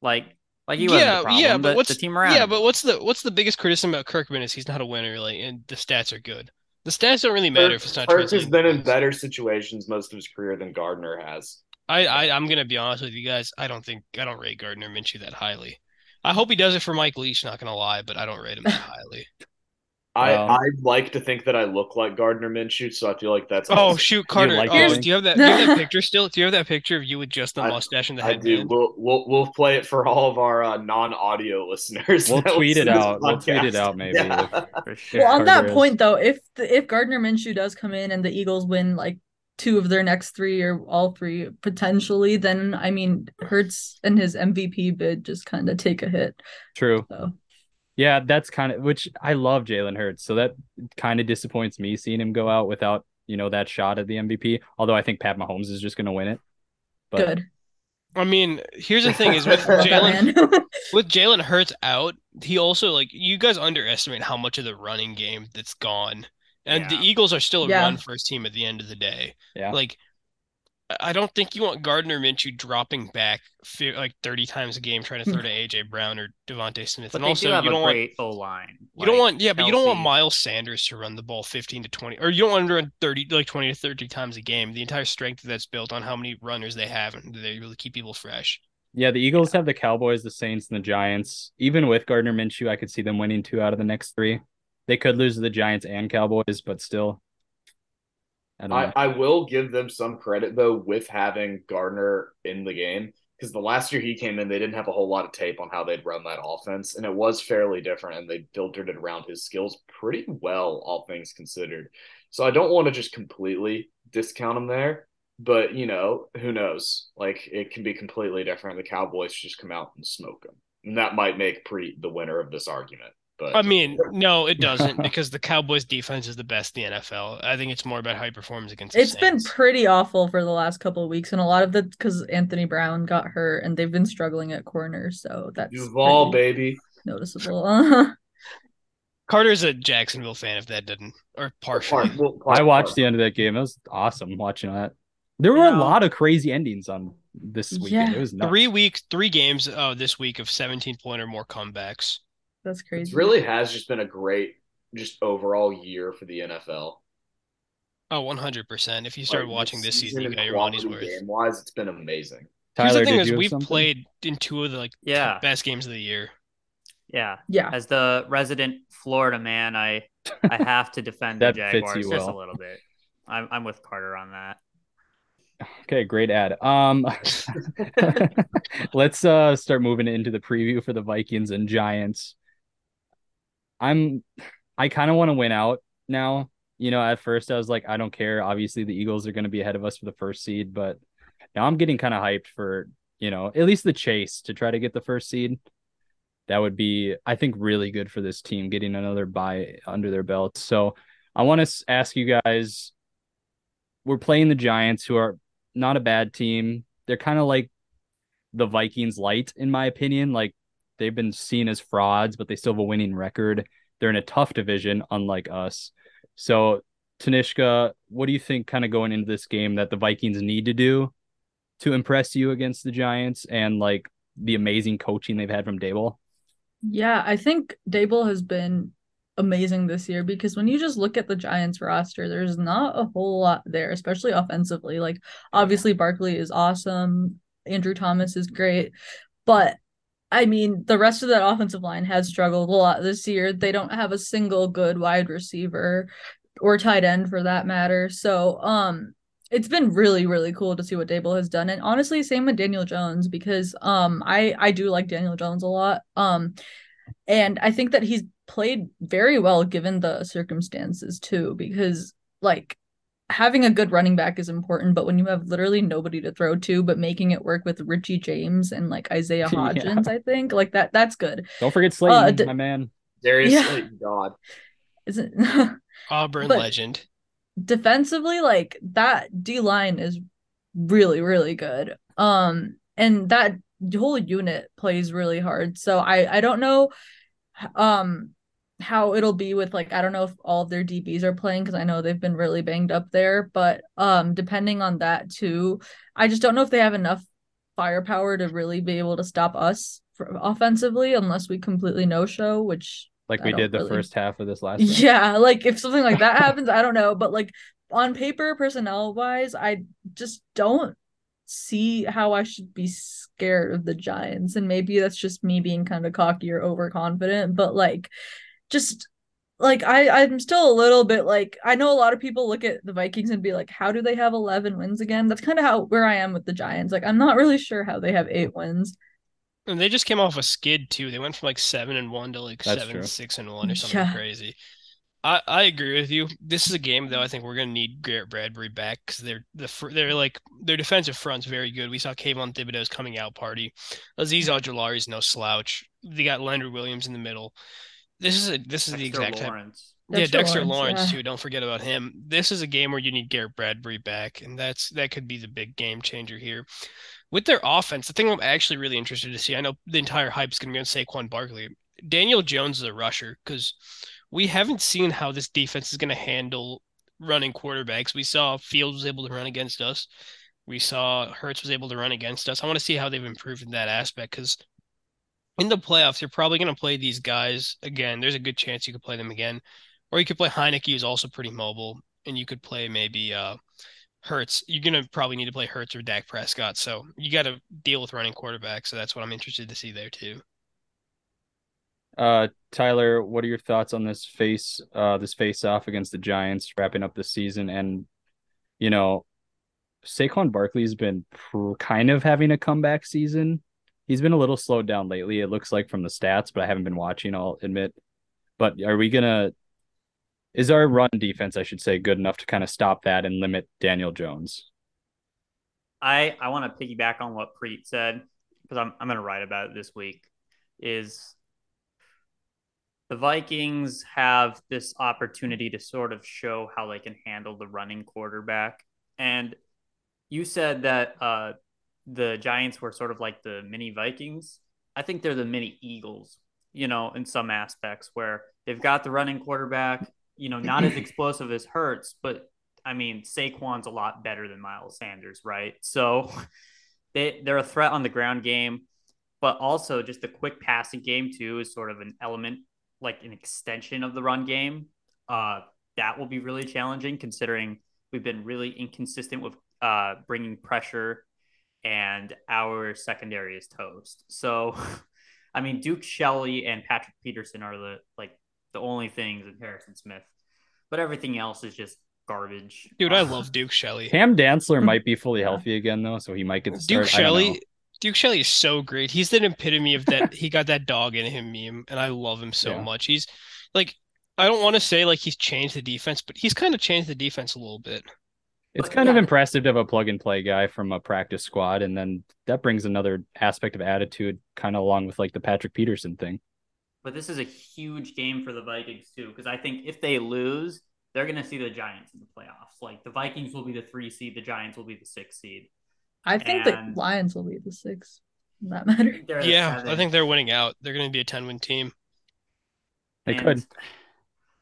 Like, like he wasn't yeah, the problem. yeah, but the, what's what's the team around? Yeah, him. but what's the what's the biggest criticism about Kirkman is he's not a winner, like, and the stats are good. The stats don't really matter if it's not. Hurts has been in better situations most of his career than Gardner has. I, I I'm gonna be honest with you guys. I don't think I don't rate Gardner Minshew that highly. I hope he does it for Mike Leach. Not gonna lie, but I don't rate him that highly. I Well- I'd like to think that I look like Gardner Minshew, so I feel like that's Oh shoot, Carter. like oh, do you have that? Do you have that picture still? Do you have that picture of you with just the I- mustache and the head? I do. We'll we'll we'll play it for all of our uh, non-audio listeners. We'll tweet it listen to this out. We'll tweet it out maybe. Yeah. for sure. Well, on that Carter is- point though, if the, if Gardner Minshew does come in and the Eagles win like two of their next three or all three potentially, then I mean Hurts and his MVP bid just kind of take a hit. True. So Yeah, that's kind of which I love Jalen Hurts. So that kind of disappoints me seeing him go out without, you know, that shot at the MVP. Although I think Pat Mahomes is just going to win it. But good. I mean, here's the thing: is with Jalen with Jalen Hurts out, he also like you guys underestimate how much of the running game that's gone. And the Eagles are still a Yeah. run first team at the end of the day. Yeah. Like I- I don't think you want Gardner Minshew dropping back like 30 times a game trying to throw hmm. to AJ Brown or DeVonta Smith. But and they also do have you don't want great O line. you don't want yeah, but you don't want Miles Sanders to run the ball 15 to 20 or you don't want to run 30 like 20 to 30 times a game. The entire strength that's built on how many runners they have and they really keep people fresh. yeah, the Eagles have the Cowboys, the Saints, and the Giants. Even with Gardner Minshew, I could see them winning two out of the next three. They could lose to the Giants and Cowboys, but still. I. I, I will give them some credit though with having Gardner in the game because the last year he came in, they didn't have a whole lot of tape on how they'd run that offense, and it was fairly different, and they filtered it around his skills pretty well, all things considered. So I don't want to just completely discount him there, but you know, who knows? Like it can be completely different. The Cowboys just come out and smoke them, and that might make Pre the winner of this argument. But I mean, no, it doesn't because the Cowboys defense is the best in the NFL. I think it's more about how he performs against the It's been pretty awful for the last couple of weeks, and a lot of the because Anthony Brown got hurt, and they've been struggling at corner, so that's Duval, baby. noticeable. Carter's a Jacksonville fan if that didn't or partially. Part- well, part- I watched part. the end of that game. It was awesome watching that. There were You a lot of crazy endings on this weekend. Yeah. It was nuts. Three weeks, three games uh, this week of 17 point or more comebacks. That's crazy. It really has just been a great, just overall year for the NFL. Oh, 100%. If you start Like, watching this season, you got your money's worth. Game wise, it's been amazing. Here's the thing is we've something? played in two of the like Yeah. best games of the year. Yeah. yeah. As the resident Florida man, I I have to defend the Jaguars you just a little bit. I'm I'm with Carter on that. Okay, great ad. Um, let's uh start moving into the preview for the Vikings and Giants. I'm, I kind of want to win out now. You know, at first I was like, I don't care. Obviously, the Eagles are going to be ahead of us for the first seed, but now I'm getting kind of hyped for you know, at least the chase to try to get the first seed. That would be, I think, really good for this team getting another buy under their belt. So I want to ask you guys we're playing the Giants, who are not a bad team. They're kind of like the Vikings light, in my opinion. Like they've been seen as frauds, but they still have a winning record. They're in a tough division, unlike us. So, Tanishka, what do you think kind of going into this game that the Vikings need to do to impress you against the Giants and like the amazing coaching they've had from Daboll? Yeah, I think Daboll has been amazing this year because when you just look at the Giants roster, there's not a whole lot there, especially offensively. Like obviously Barkley is awesome, Andrew Thomas is great, but I mean, the rest of that offensive line has struggled a lot this year. They don't have a single good wide receiver or tight end for that matter. So, um it's been really really cool to see what Daboll has done and honestly same with Daniel Jones because um I I do like Daniel Jones a lot. Um and I think that he's played very well given the circumstances too because like having a good running back is important but when you have literally nobody to throw to but making it work with Richie James and like Isaiah Hodgins yeah. I think like that that's good. Don't forget Slayton, uh, d- my man. Darius yeah. Slayton, God. Isn't Auburn legend. Defensively like that D line is really really good. Um and that whole unit plays really hard. So I I don't know um how it'll be with like I don't know if all of their DBs are playing because I know they've been really banged up there, but um depending on that too, I just don't know if they have enough firepower to really be able to stop us offensively unless we completely no show, which like we did the really... first half of this last. Yeah, like if something like that happens, I don't know, but like on paper, personnel wise, I just don't see how I should be scared of the Giants. And maybe that's just me being kind of cocky or overconfident, but like just like I I'm still a little bit like I know a lot of people look at the Vikings and be like how do they have 11 wins again? That's kind of how where I am with the Giants. Like I'm not really sure how they have 8 wins. And they just came off a skid too. They went from like 7 and 1 to like That's 7 true. 6 and 1 or something yeah. crazy. I, I agree with you. This is a game though. I think we're gonna need Garrett Bradbury back because they're the they're like their defensive front's very good. We saw Kayvon Thibodeaux's coming out party. Azeez Ojulari's no slouch. They got Leonard Williams in the middle. This is a this is Dexter the exact Lawrence. Type. Yeah, Dexter Lawrence, Lawrence yeah. too. Don't forget about him. This is a game where you need Garrett Bradbury back, and that's that could be the big game changer here. With their offense, the thing I'm actually really interested to see. I know the entire hype is going to be on Saquon Barkley. Daniel Jones is a rusher because we haven't seen how this defense is going to handle running quarterbacks. We saw Fields was able to run against us. We saw Hurts was able to run against us. I want to see how they've improved in that aspect because in the playoffs, you're probably going to play these guys again. There's a good chance you could play them again, or you could play Heinicke, who's also pretty mobile, and you could play maybe uh, Hurts. You're going to probably need to play Hurts or Dak Prescott. So you got to deal with running quarterbacks. So that's what I'm interested to see there too. Uh, Tyler, what are your thoughts on this face, uh, this face off against the Giants wrapping up the season? And, you know, Saquon Barkley's been pr- kind of having a comeback season. He's been a little slowed down lately, it looks like from the stats, but I haven't been watching, I'll admit. But are we to, is our run defense, I should say, good enough to kind of stop that and limit Daniel Jones? I, I want to piggyback on what Preet said because I'm, I'm to write about it this week. Is the Vikings have this opportunity to sort of show how they can handle the running quarterback. And you said that uh, the Giants were sort of like the mini Vikings. I think they're the mini Eagles, you know, in some aspects where they've got the running quarterback, you know, not as explosive as Hurts, but I mean, Saquon's a lot better than Miles Sanders, right? So they, they're a threat on the ground game, but also just the quick passing game, too, is sort of an element like an extension of the run game, uh, that will be really challenging considering we've been really inconsistent with uh, bringing pressure and our secondary is toast. So, I mean, Duke Shelley and Patrick Peterson are the like the only things in Harrison Smith, but everything else is just garbage. Dude, I uh, love Duke Shelley. Cam Dantzler hmm. might be fully healthy again though, so he might get the start. Duke Shelley. Duke Shelley is so great. He's the epitome of that. he got that dog in him meme, and I love him so yeah. much. He's like, I don't want to say like he's changed the defense, but he's kind of changed the defense a little bit. It's But kind of impressive to have a plug and play guy from a practice squad, and then that brings another aspect of attitude, kind of along with like the Patrick Peterson thing. But this is a huge game for the Vikings too, because I think if they lose, they're going to see the Giants in the playoffs. Like the Vikings will be the three seed, the Giants will be the six seed. I think And- the Lions will be the six. That matter. They're the Yeah, I think they're winning out. They're going to be a 10 win team. They And could.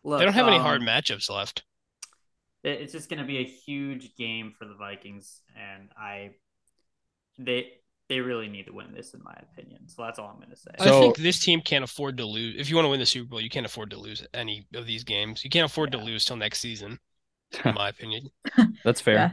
Look, They don't have any hard um, matchups left. It- It's just going to be a huge game for the Vikings, and I they they really need to win this, in my opinion. So that's all I'm going to say. I So- think this team can't afford to lose. If you want to win the Super Bowl, you can't afford to lose any of these games. You can't afford to lose till next season, in my opinion. That's fair. Yeah.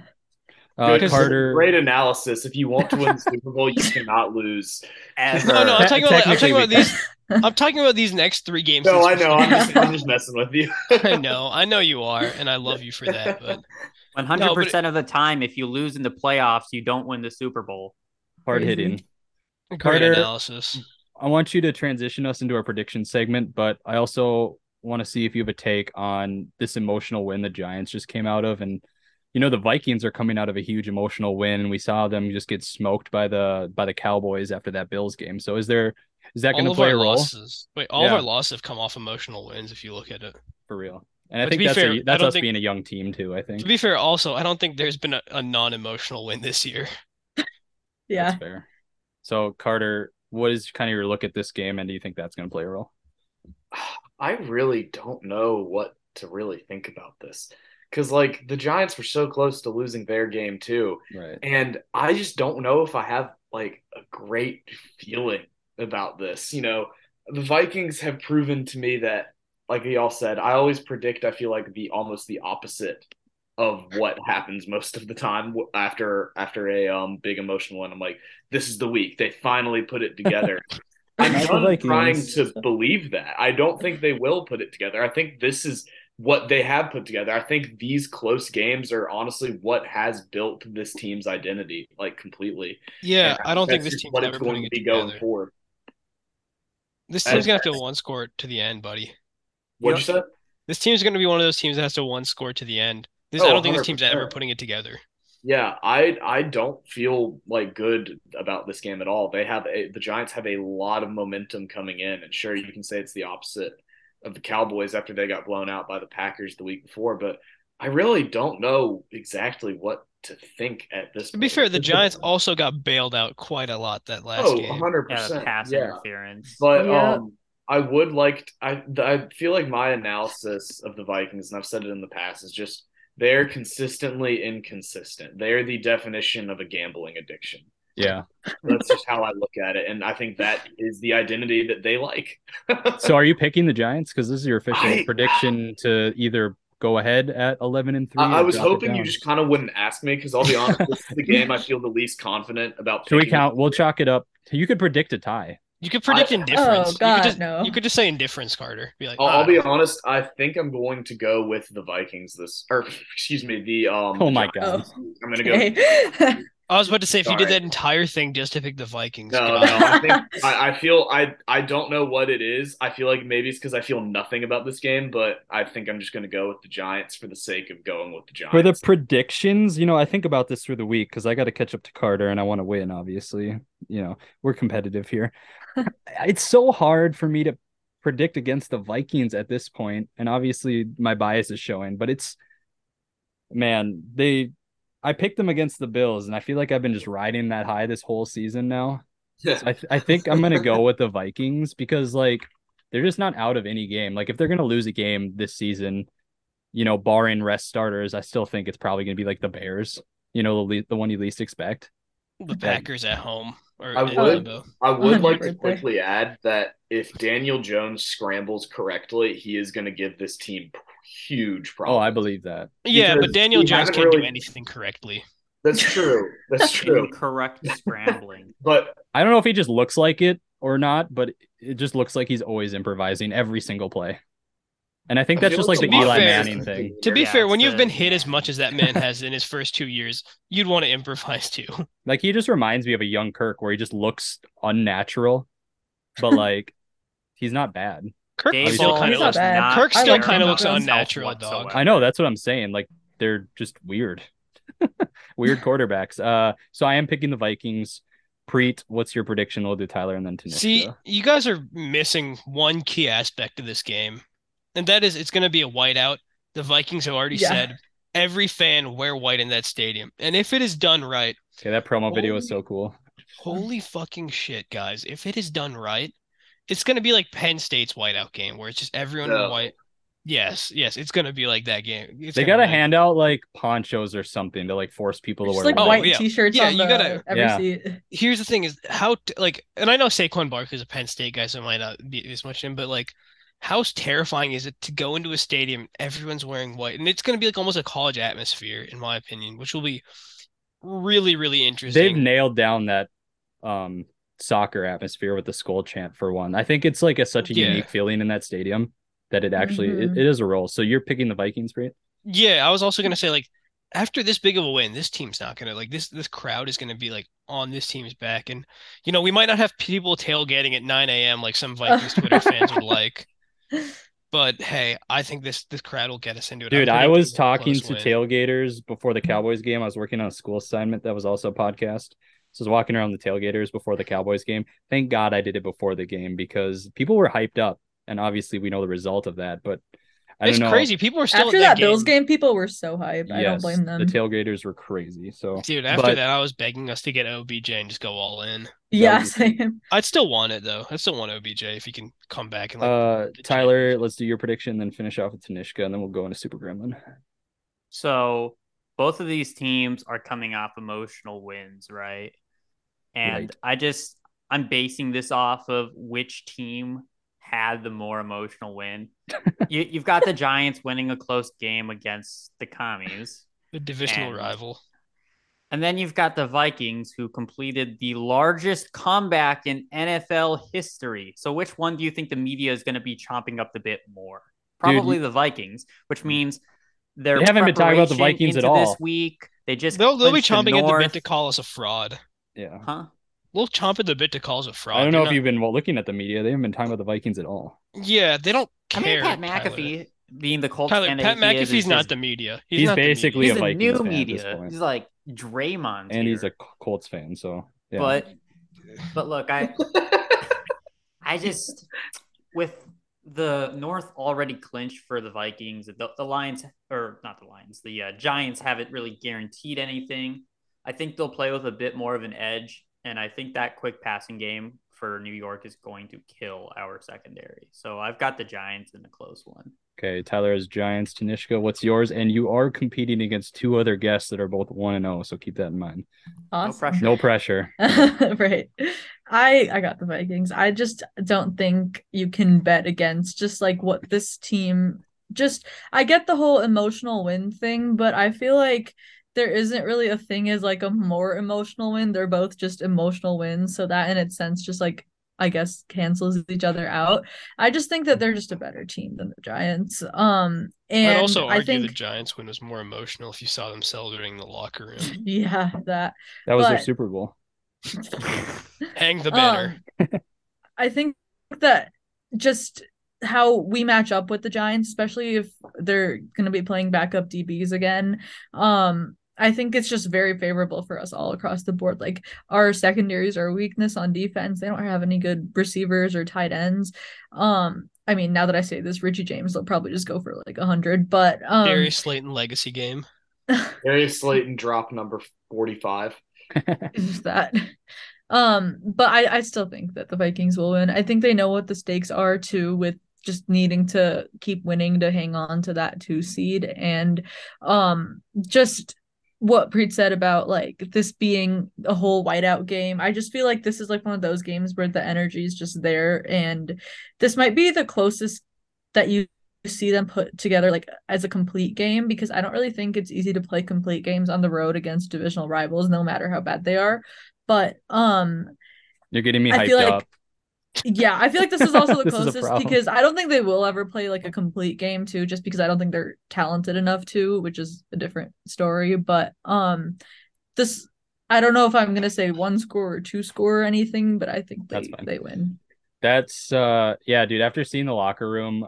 Uh, Carter, Great analysis. If you want to win the Super Bowl, you cannot lose. Ever. No, no, I'm talking about. I'm talking about these. I'm talking about these next three games. No, I know. I'm just, I'm just messing with you. I know, I know you are, and I love you for that. But One hundred percent of the time, if you lose in the playoffs, you don't win the Super Bowl. hard Crazy. hitting. great Carter- analysis. I want you to transition us into our prediction segment, but I also want to see if you have a take on this emotional win the Giants just came out of. And you know, the Vikings are coming out of a huge emotional win, and we saw them just get smoked by the by the Cowboys after that Bills game. So is there is that going to play a role losses. Wait, all of our losses have come off emotional wins. If you look at it. for real? And I But to think be that's fair, a, I that's us think- being a young team too. I think To be fair, also, I don't think there's been a, a non-emotional win this year. Yeah. that's fair. So Carter, what is kind of your look at this game, and do you think that's going to play a role? I really don't know what to really think about this because, like, the Giants were so close to losing their game too, Right. and I just don't know if I have like a great feeling about this. You know, the Vikings have proven to me that, like y'all said, I always predict. I feel like the almost the opposite of what happens most of the time after after a um big emotional one. I'm like, this is the week they finally put it together. I'm Not the done Vikings. trying to believe that. I don't think they will put it together. I think this is what they have put together. I think these close games are honestly what has built this team's identity, like completely. Yeah, And I don't think this team's what ever it's going to be together. going forward. This team's gonna have to one score to the end, buddy. What'd you say? This team's gonna be one of those teams that has to one score to the end. This, Oh, I don't think this team's ever putting it together. Yeah, I I don't feel like good about this game at all. They have a, the Giants have a lot of momentum coming in, and sure you can say it's the opposite of the Cowboys after they got blown out by the Packers the week before, but I really don't know exactly what to think at this. Point. To be point. fair, the Giants also got bailed out quite a lot that last oh, game. 100 percent pass yeah. interference. But Yeah. um, I would like I I feel like my analysis of the Vikings, and I've said it in the past, is just they're consistently inconsistent. They're the definition of a gambling addiction. Yeah. That's just how I look at it, and I think that is the identity that they like. So are you picking the Giants? Because this is your official I- prediction to either go ahead at eleven and three. I, I was hoping you just kind of wouldn't ask me because I'll be honest, this is the game I feel the least confident about. Should we count? We'll chalk it up. You could predict a tie. You could predict I- indifference. Oh, you could just, no. You could just say indifference, Carter. Be like, I'll, "Ah, I'll be honest. I think I'm going to go with the Vikings this, or excuse me, the um. Oh my Giants. god. I'm gonna go. Okay. I was about to say if you did that entire thing just to pick the Vikings. No, God. no. I think I, I feel I I don't know what it is. I feel like maybe it's because I feel nothing about this game, but I think I'm just gonna go with the Giants for the sake of going with the Giants. For the predictions, you know, I think about this through the week because I got to catch up to Carter and I want to win. Obviously, you know, we're competitive here. it's so hard for me to predict against the Vikings at this point, and obviously my bias is showing. But it's man, they. I picked them against the Bills, and I feel like I've been just riding that high this whole season now. So I, th- I think I'm gonna go with the Vikings because like they're just not out of any game. Like if they're gonna lose a game this season, you know, barring rest starters, I still think it's probably gonna be like the Bears. You know, the le- the one you least expect. the Packers at home or I would- I would like to quickly add that if Daniel Jones scrambles correctly, he is going to give this team huge problem. Oh. I believe that. Yeah, but Daniel Jones haven't can't do anything correctly. That's true. That's true. Incorrect scrambling. But I don't know if he just looks like it or not, but it just looks like he's always improvising every single play. And I think that's feel just like the Eli fair- Manning thing. To be Yeah, fair, when it's you've a- been hit as much as that man has in his first two years, you'd want to improvise too. Like he just reminds me of a young Kirk where he just looks unnatural, but like he's not bad. Kirk Dable still kind of looks. bad. Kirk still like kind of looks unnatural, dog. I know that's what I'm saying. Like they're just weird. Weird quarterbacks. Uh, so I am picking the Vikings. Preet, what's your prediction? We'll do Tyler and then Tanisha. See, you guys are missing one key aspect of this game, and that is it's going to be a whiteout. The Vikings have already Yeah. said every fan wear white in that stadium, and if it is done right, okay, that promo video was so cool. holy fucking shit, guys! If it is done right, it's going to be like Penn State's whiteout game, where it's just everyone in white. Yes, yes, it's going to be like that game. It's They gotta like- hand out like ponchos or something to like force people to wear like Oh, white. white yeah. t-shirts Yeah, on you the gotta- every Yeah. seat. here's the thing is how t- like and I know Saquon Barkley is a Penn State guy, so it might not be as much in, but like how terrifying is it to go into a stadium, everyone's wearing white, and it's gonna be like almost a college atmosphere, in my opinion, which will be really, really interesting. They've nailed down that um soccer atmosphere with the skull chant for one. I think it's like a such a Yeah. unique feeling in that stadium that it actually it, Mhm. it is a role. So you're picking the Vikings, Preet? Yeah, I was also gonna say like after this big of a win, this team's not gonna like this this crowd is gonna be like on this team's back. And you know, we might not have people tailgating at 9 a.m. like some Vikings Twitter fans would like. But hey, I think this this crowd will get us into it. Dude, I was talking to win. tailgaters before the Cowboys game. I was working on a school assignment that was also a podcast. So I was walking around the tailgaters before the Cowboys game. Thank God I did it before the game because people were hyped up. And obviously we know the result of that, but I It's don't know. crazy. People were still After at that that Bills game. game, people were so hyped. I don't blame them. The tailgaters were crazy. So Dude, after but- that, I was begging us to get OBJ and just go all in. yeah, same. I'd still want it though. I'd still want OBJ if he can come back and like. uh Tyler, championship. let's do your prediction, then finish off with Tanishka, and then we'll go into Super Gremlin. So both of these teams are coming off emotional wins, right? And Right. I just I'm basing this off of which team had the more emotional win. you, you've got the Giants winning a close game against the commies. the divisional and- rival. And then you've got the Vikings who completed the largest comeback in NFL history. So which one do you think the media is going to be chomping up the bit more? Probably the Vikings, which mm. means They haven't been talking about the Vikings at all. This week, they just They'll they'll be clinched the chomping at the bit to call us a fraud. Yeah. Huh? We'll chomp at the bit to call us a fraud. I don't know They're if not- you've been well, looking at the media. They haven't been talking about the Vikings at all. Yeah, they don't care. I mean, Pat Tyler. McAfee being the Colts Tyler, fan Pat that he is, McAfee's is not just- the media. He's, He's not the media. basically He's a a Vikings new fan at this media. point. He's like Draymond, And he's a Colts fan, so yeah. But but look, I I just with the North already clinched for the Vikings, the, the Lions or not the Lions, the uh, Giants haven't really guaranteed anything. I think they'll play with a bit more of an edge, and I think that quick passing game for New York is going to kill our secondary. So I've got the Giants in a close one. okay, Tyler has Giants, Tanishka, what's yours? And you are competing against two other guests that are both one and zero, so keep that in mind. Awesome. No pressure. No pressure. right. I I got the Vikings. I just don't think you can bet against just like what this team just I get the whole emotional win thing, but I feel like there isn't really a thing as like a more emotional win. They're both just emotional wins, so that in its sense just like I guess cancels each other out. I just think that they're just a better team than the Giants. Um and I'd also I think the Giants win was more emotional if you saw them celebrating the locker room. yeah, that That was their Super Bowl. Hang the banner. Um, I think that just how we match up with the Giants, especially if they're going to be playing backup DBs again. Um, I think it's just very favorable for us all across the board. Like our secondaries are a weakness on defense. They don't have any good receivers or tight ends. Um, I mean, now that I say this, Richie James will probably just go for like a hundred. But um, Darius Slayton legacy game. Darius Slayton drop number 45. just that. Um, but I, I still think that the Vikings will win. I think they know what the stakes are too, with just needing to keep winning to hang on to that two seed. And um just what Preet said about like this being a whole whiteout game. I just feel like this is like one of those games where the energy is just there. And this might be the closest that you see them put together like as a complete game because I don't really think it's easy to play complete games on the road against divisional rivals no matter how bad they are. But um You're getting me hyped like- up. Yeah, I feel like this is also the This is a closest because I don't think they will ever play like a complete game too, just because I don't think they're talented enough to, which is a different story. But um this I don't know if I'm gonna say one score or two score or anything, but I think That's they fine. they win. That's uh yeah, dude. After seeing the locker room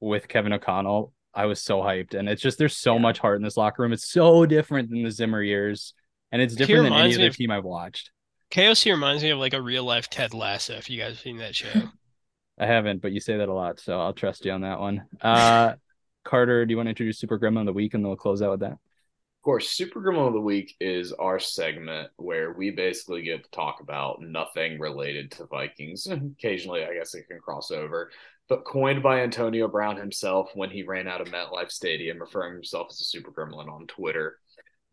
with Kevin O'Connell, I was so hyped, and it's just there's so Yeah. much heart in this locker room. It's so different than the Zimmer years, and it's He different than any other team I've watched. Chaos here reminds me of like a real life Ted Lasso. If you guys have seen that show, I haven't, but you say that a lot, so I'll trust you on that one. Uh, Carter, do you want to introduce Super Gremlin of the week, and then we'll close out with that? Of course, Super Gremlin of the Week is our segment where we basically get to talk about nothing related to Vikings. Occasionally, I guess it can cross over, but coined by Antonio Brown himself when he ran out of MetLife Stadium, referring himself as a Super Gremlin on Twitter.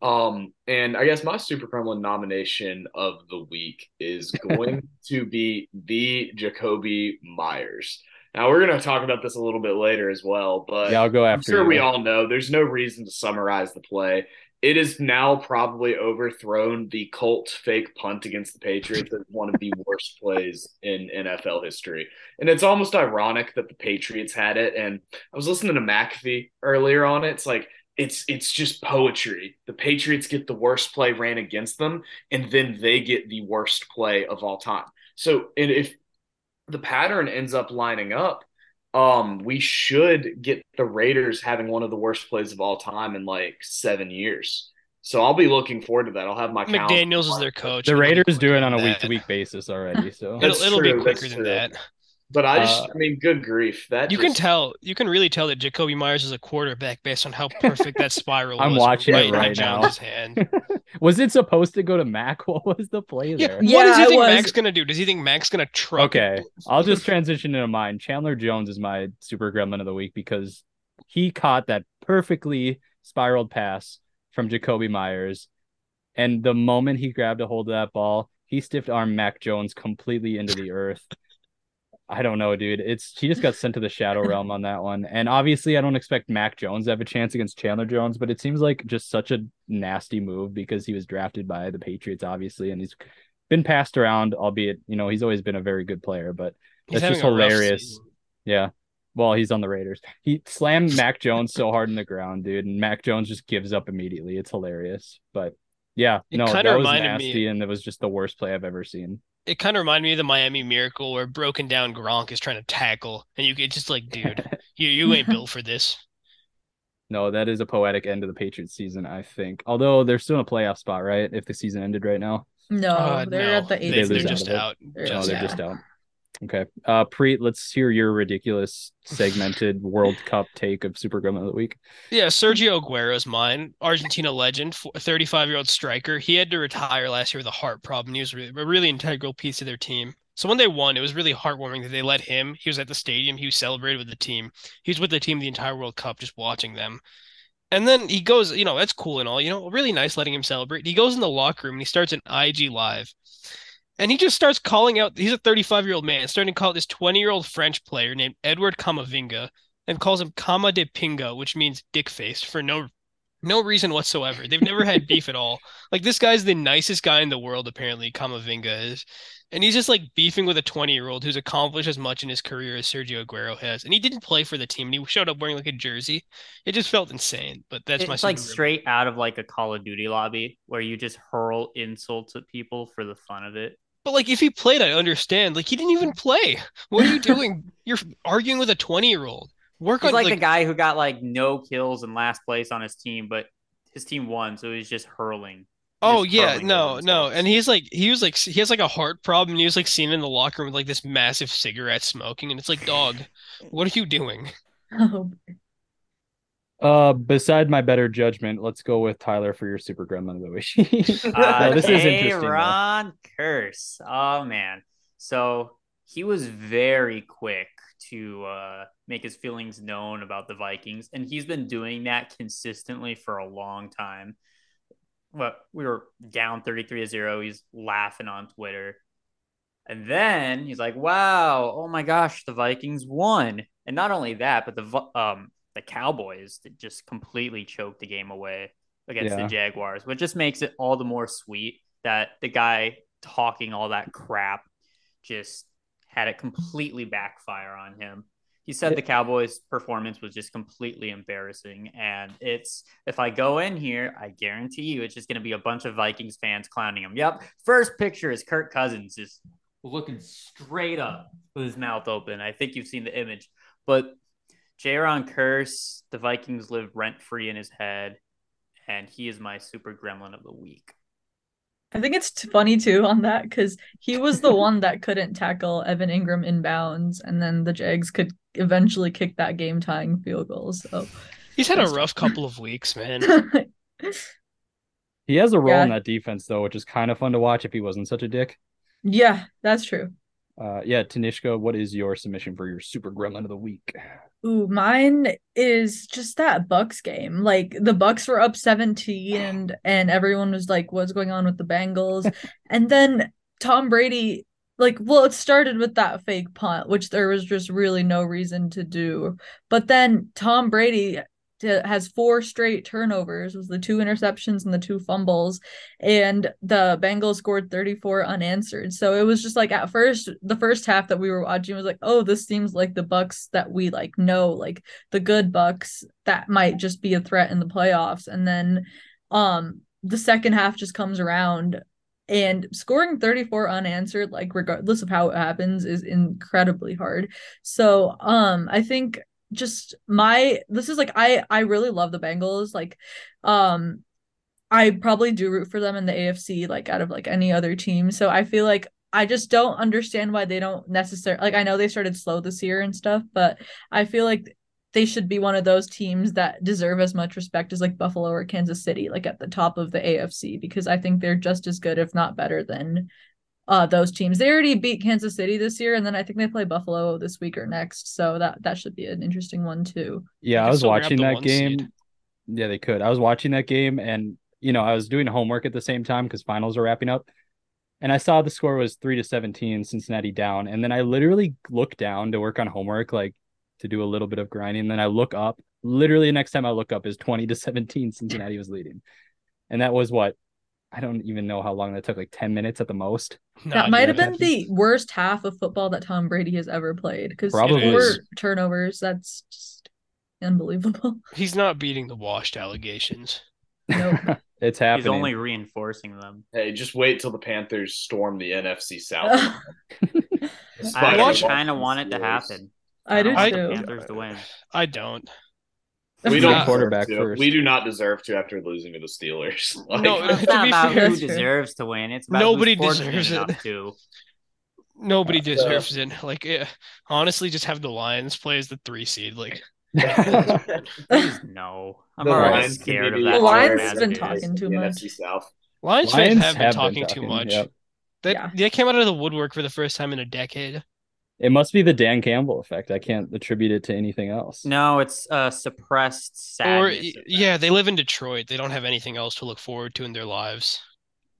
Um, and I guess my Super Gremlin nomination of the week is going to be the Jakobi Meyers. Now we're going to talk about this a little bit later as well, but Yeah, I'll go after. I'm sure you. we all know there's no reason to summarize the play. It is now probably overthrown the Colt fake punt against the Patriots as one of the worst plays in NFL history. And it's almost ironic that the Patriots had it. And I was listening to McAfee earlier on it. It's like it's it's just poetry. The Patriots get the worst play ran against them, and then they get the worst play of all time. So and if the pattern ends up lining up, um, we should get the Raiders having one of the worst plays of all time in like seven years. So I'll be looking forward to that. I'll have my McDaniels is their coach. The Raiders quicker do it on a week to week basis already. So It'll, it'll be quicker that's than true. that. But I just, Uh, I mean, good grief. That You can tell, you can really tell that Jakobi Meyers is a quarterback based on how perfect that spiral was. I'm was watching right it right now. Hand. was it supposed to go to Mac? What was the play Yeah, there? what Yeah, does he it think was. Mac's gonna do? Does he think Mac's gonna truck? Okay, I'll just transition into mine. Chandler Jones is my super gremlin of the week because he caught that perfectly spiraled pass from Jakobi Meyers. And the moment he grabbed a hold of that ball, he stiffed arm Mac Jones completely into the earth. I don't know, dude. It's she just got sent to the shadow realm on that one. And obviously, I don't expect Mac Jones to have a chance against Chandler Jones, but it seems like just such a nasty move because he was drafted by the Patriots, obviously, and he's been passed around, albeit, you know, he's always been a very good player, but He's that's just having a rough hilarious. Yeah. Well, he's on the Raiders. He slammed Mac Jones so hard in the ground, dude, and Mac Jones just gives up immediately. It's hilarious. But yeah, It no, that was reminded me- nasty, and it was just the worst play I've ever seen. It kind of reminded me of the Miami Miracle where broken down Gronk is trying to tackle, and you get just like, dude, you you ain't built for this. no, that is a poetic end to the Patriots season, I think. Although they're still in a playoff spot, right? If the season ended right now. No, Uh, they're no, at the they, eighth. They they're lose seed. just of out. They're- No, they're yeah. just out. Okay. Uh Preet, let's hear your ridiculous segmented World Cup take of Super Gremlin of the Week. Yeah, Sergio Aguero's mine, Argentina legend, 35 year old striker. He had to retire last year with a heart problem. He was really, a really integral piece of their team. So when they won, it was really heartwarming that they let him. He was at the stadium. He was celebrated with the team. He was with the team the entire World Cup, just watching them. And then he goes, you know, that's cool and all, you know, really nice letting him celebrate. He goes in the locker room and he starts an IG live. And he just starts calling out, he's a 35 year old man, starting to call out this 20 year old French player named Edward Camavinga and calls him Cama de Pinga, which means dick face for no no reason whatsoever. They've never had beef at all. Like this guy's the nicest guy in the world, apparently, Camavinga is. And he's just like beefing with a 20 year old who's accomplished as much in his career as Sergio Aguero has. And he didn't play for the team and he showed up wearing like a jersey. It just felt insane. But that's my it's like super gremlin. straight out of like a Call of Duty lobby where you just hurl insults at people for the fun of it. But like if he played, I understand. Like he didn't even play. What are you doing? You're arguing with a 20 year old. Work He's on like, like, the guy who got like no kills in last place on his team, but his team won, so he's just hurling. Oh just yeah, hurling no, no, insults. and he's like he was like he has like a heart problem. And he was like seen in the locker room with like this massive cigarette smoking, and it's like, dog, what are you doing? Oh, Uh, beside my better judgment, let's go with Tyler for your super gremlin of the week. Uh, no, this is interesting. though. Kearse. Oh man. So he was very quick to uh, make his feelings known about the Vikings, and he's been doing that consistently for a long time. Well, we were down 33 to 0. He's laughing on Twitter. And then he's like, "Wow, oh my gosh, the Vikings won!" And not only that, but the um the Cowboys that just completely choked the game away against Yeah. the Jaguars, which just makes it all the more sweet that the guy talking all that crap just had it completely backfire on him. He said Yeah. the Cowboys' performance was just completely embarrassing. And it's, if I go in here, I guarantee you it's just going to be a bunch of Vikings fans clowning him. Yep. First picture is Kirk Cousins just looking straight up with his mouth open. I think you've seen the image. But Jayron Kearse, the Vikings live rent free in his head, and he is my super gremlin of the week. I think it's funny too on that because he was the one that couldn't tackle Evan Engram inbounds, and then the Jags could eventually kick that game tying field goal. So He's had a rough couple of weeks, man. He has a role in that defense though, which is kind of fun to watch if he wasn't such a dick. yeah, that's true. Uh, yeah, Tanishka, what is your submission for your super gremlin of the week? Ooh, mine is just that Bucks game. Like the Bucks were up 17 and and everyone was like, what's going on with the Bengals? and then Tom Brady, like, well, it started with that fake punt, which there was just really no reason to do. But then Tom Brady t- has four straight turnovers, was the two interceptions and the two fumbles, and the Bengals scored 34 unanswered. So it was just like at first, the first half that we were watching was like, oh, this seems like the Bucks that we like know, like the good Bucks that might just be a threat in the playoffs. And then um the second half just comes around and scoring 34 unanswered like regardless of how it happens is incredibly hard. So um I think just my this is like I I really love the Bengals like um I probably do root for them in the AFC like out of like any other team. So I feel like I just don't understand why they don't necessarily like I know they started slow this year and stuff, but I feel like they should be one of those teams that deserve as much respect as like Buffalo or Kansas City, like at the top of the AFC, because I think they're just as good, if not better, than uh those teams. They already beat Kansas City this year, and then I think they play Buffalo this week or next. So that that should be an interesting one too. Yeah, I was watching that game. seed. Yeah, they could. I was watching that game and you know, I was doing homework at the same time because finals are wrapping up. And I saw the score was three to seventeen, Cincinnati down. And then I literally looked down to work on homework, like to do a little bit of grinding. And Then I look up. Literally, the next time I look up is twenty to seventeen. Cincinnati was leading, and that was what I don't even know how long that took. Like ten minutes at the most. Not that might have been the worst half of football that Tom Brady has ever played because four turnovers. That's just unbelievable. He's not beating the washed allegations. Nope. it's happening. He's only reinforcing them. Hey, just wait till the Panthers storm the NFC South. I Despite actually the kind of want it to happen. I do want the. Panthers to win. I don't. We don't deserve quarterback to. first. We do not deserve to after losing to the Steelers. Like, No, It's not about fair- who deserves to win. It's about Nobody deserves it. to. Nobody Uh, deserves it. Like, eh, honestly, just have the Lions play as the three seed. Like, Please no. I'm the already Lions scared of that. The Lions team has as been talking too much. South. Lions, Lions fans have been talking, too talking, much. yep. They, Yeah. they came out of the woodwork for the first time in a decade. It must be the Dan Campbell effect. I can't attribute it to anything else. No, it's uh suppressed Or, sadness. y- of yeah, they live in Detroit. They don't have anything else to look forward to in their lives.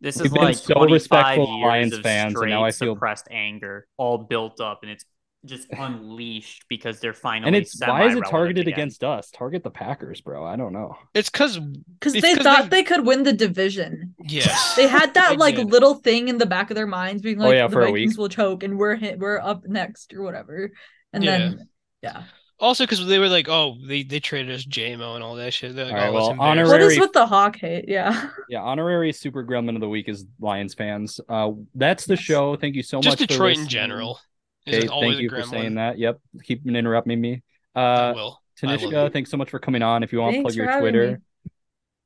This We've is been like so 25 respectful years Lions of fans, and straight now I feel- suppressed anger, all built up, and it's just unleashed because they're finally. and it's why is it targeted again. against us? Target the Packers, bro. I don't know. It's because, Because they they 'cause thought they- they could win the division. yes. They had that They like did. little thing in the back of their minds, being Oh, like, yeah, the for a Vikings week. will choke, and we're hit, we're up next or whatever. And Yeah. then, yeah. Also, because they were like, oh, they, they traded us JMO and all that shit. They're like, All right, oh, well, that's embarrassing. What Honorary- is with the hawk hate? Yeah. Yeah, honorary super gremlin of the week is Lions fans. Uh, that's the Yes. show. Thank you so Just much. for Detroit in listening. general. Is Okay, thank you for gremlin. saying that. Yep, keep interrupting me. I Uh, will. I love Tanishka, you. thanks so much for coming on. If you want to plug your Twitter, me.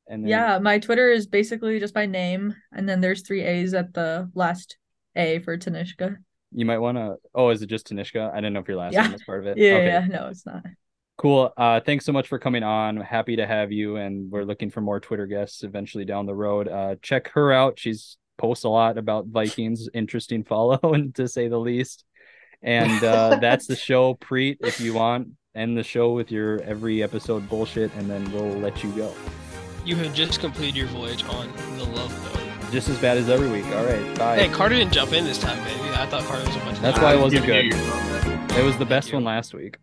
and then Yeah, my Twitter is basically just my name, and then there's three A's at the last A for Tanishka. you might want to. Oh, is it just Tanishka? I didn't know if your last Yeah. name was part of it. Yeah, Okay, yeah, no, it's not. cool. Uh, thanks so much for coming on. Happy to have you, and we're looking for more Twitter guests eventually down the road. Uh, check her out. She's posts a lot about Vikings. Interesting follow, and to say the least. And uh, that's the show. Preet, if you want, end the show with your every episode bullshit, and then we'll let you go. You have just completed your voyage on the Love Boat. Just as bad as every week. All right, bye. Hey, Carter didn't jump in this time, baby. I thought Carter was a bunch of That's why it wasn't good. your phone, man. it was the best one last week.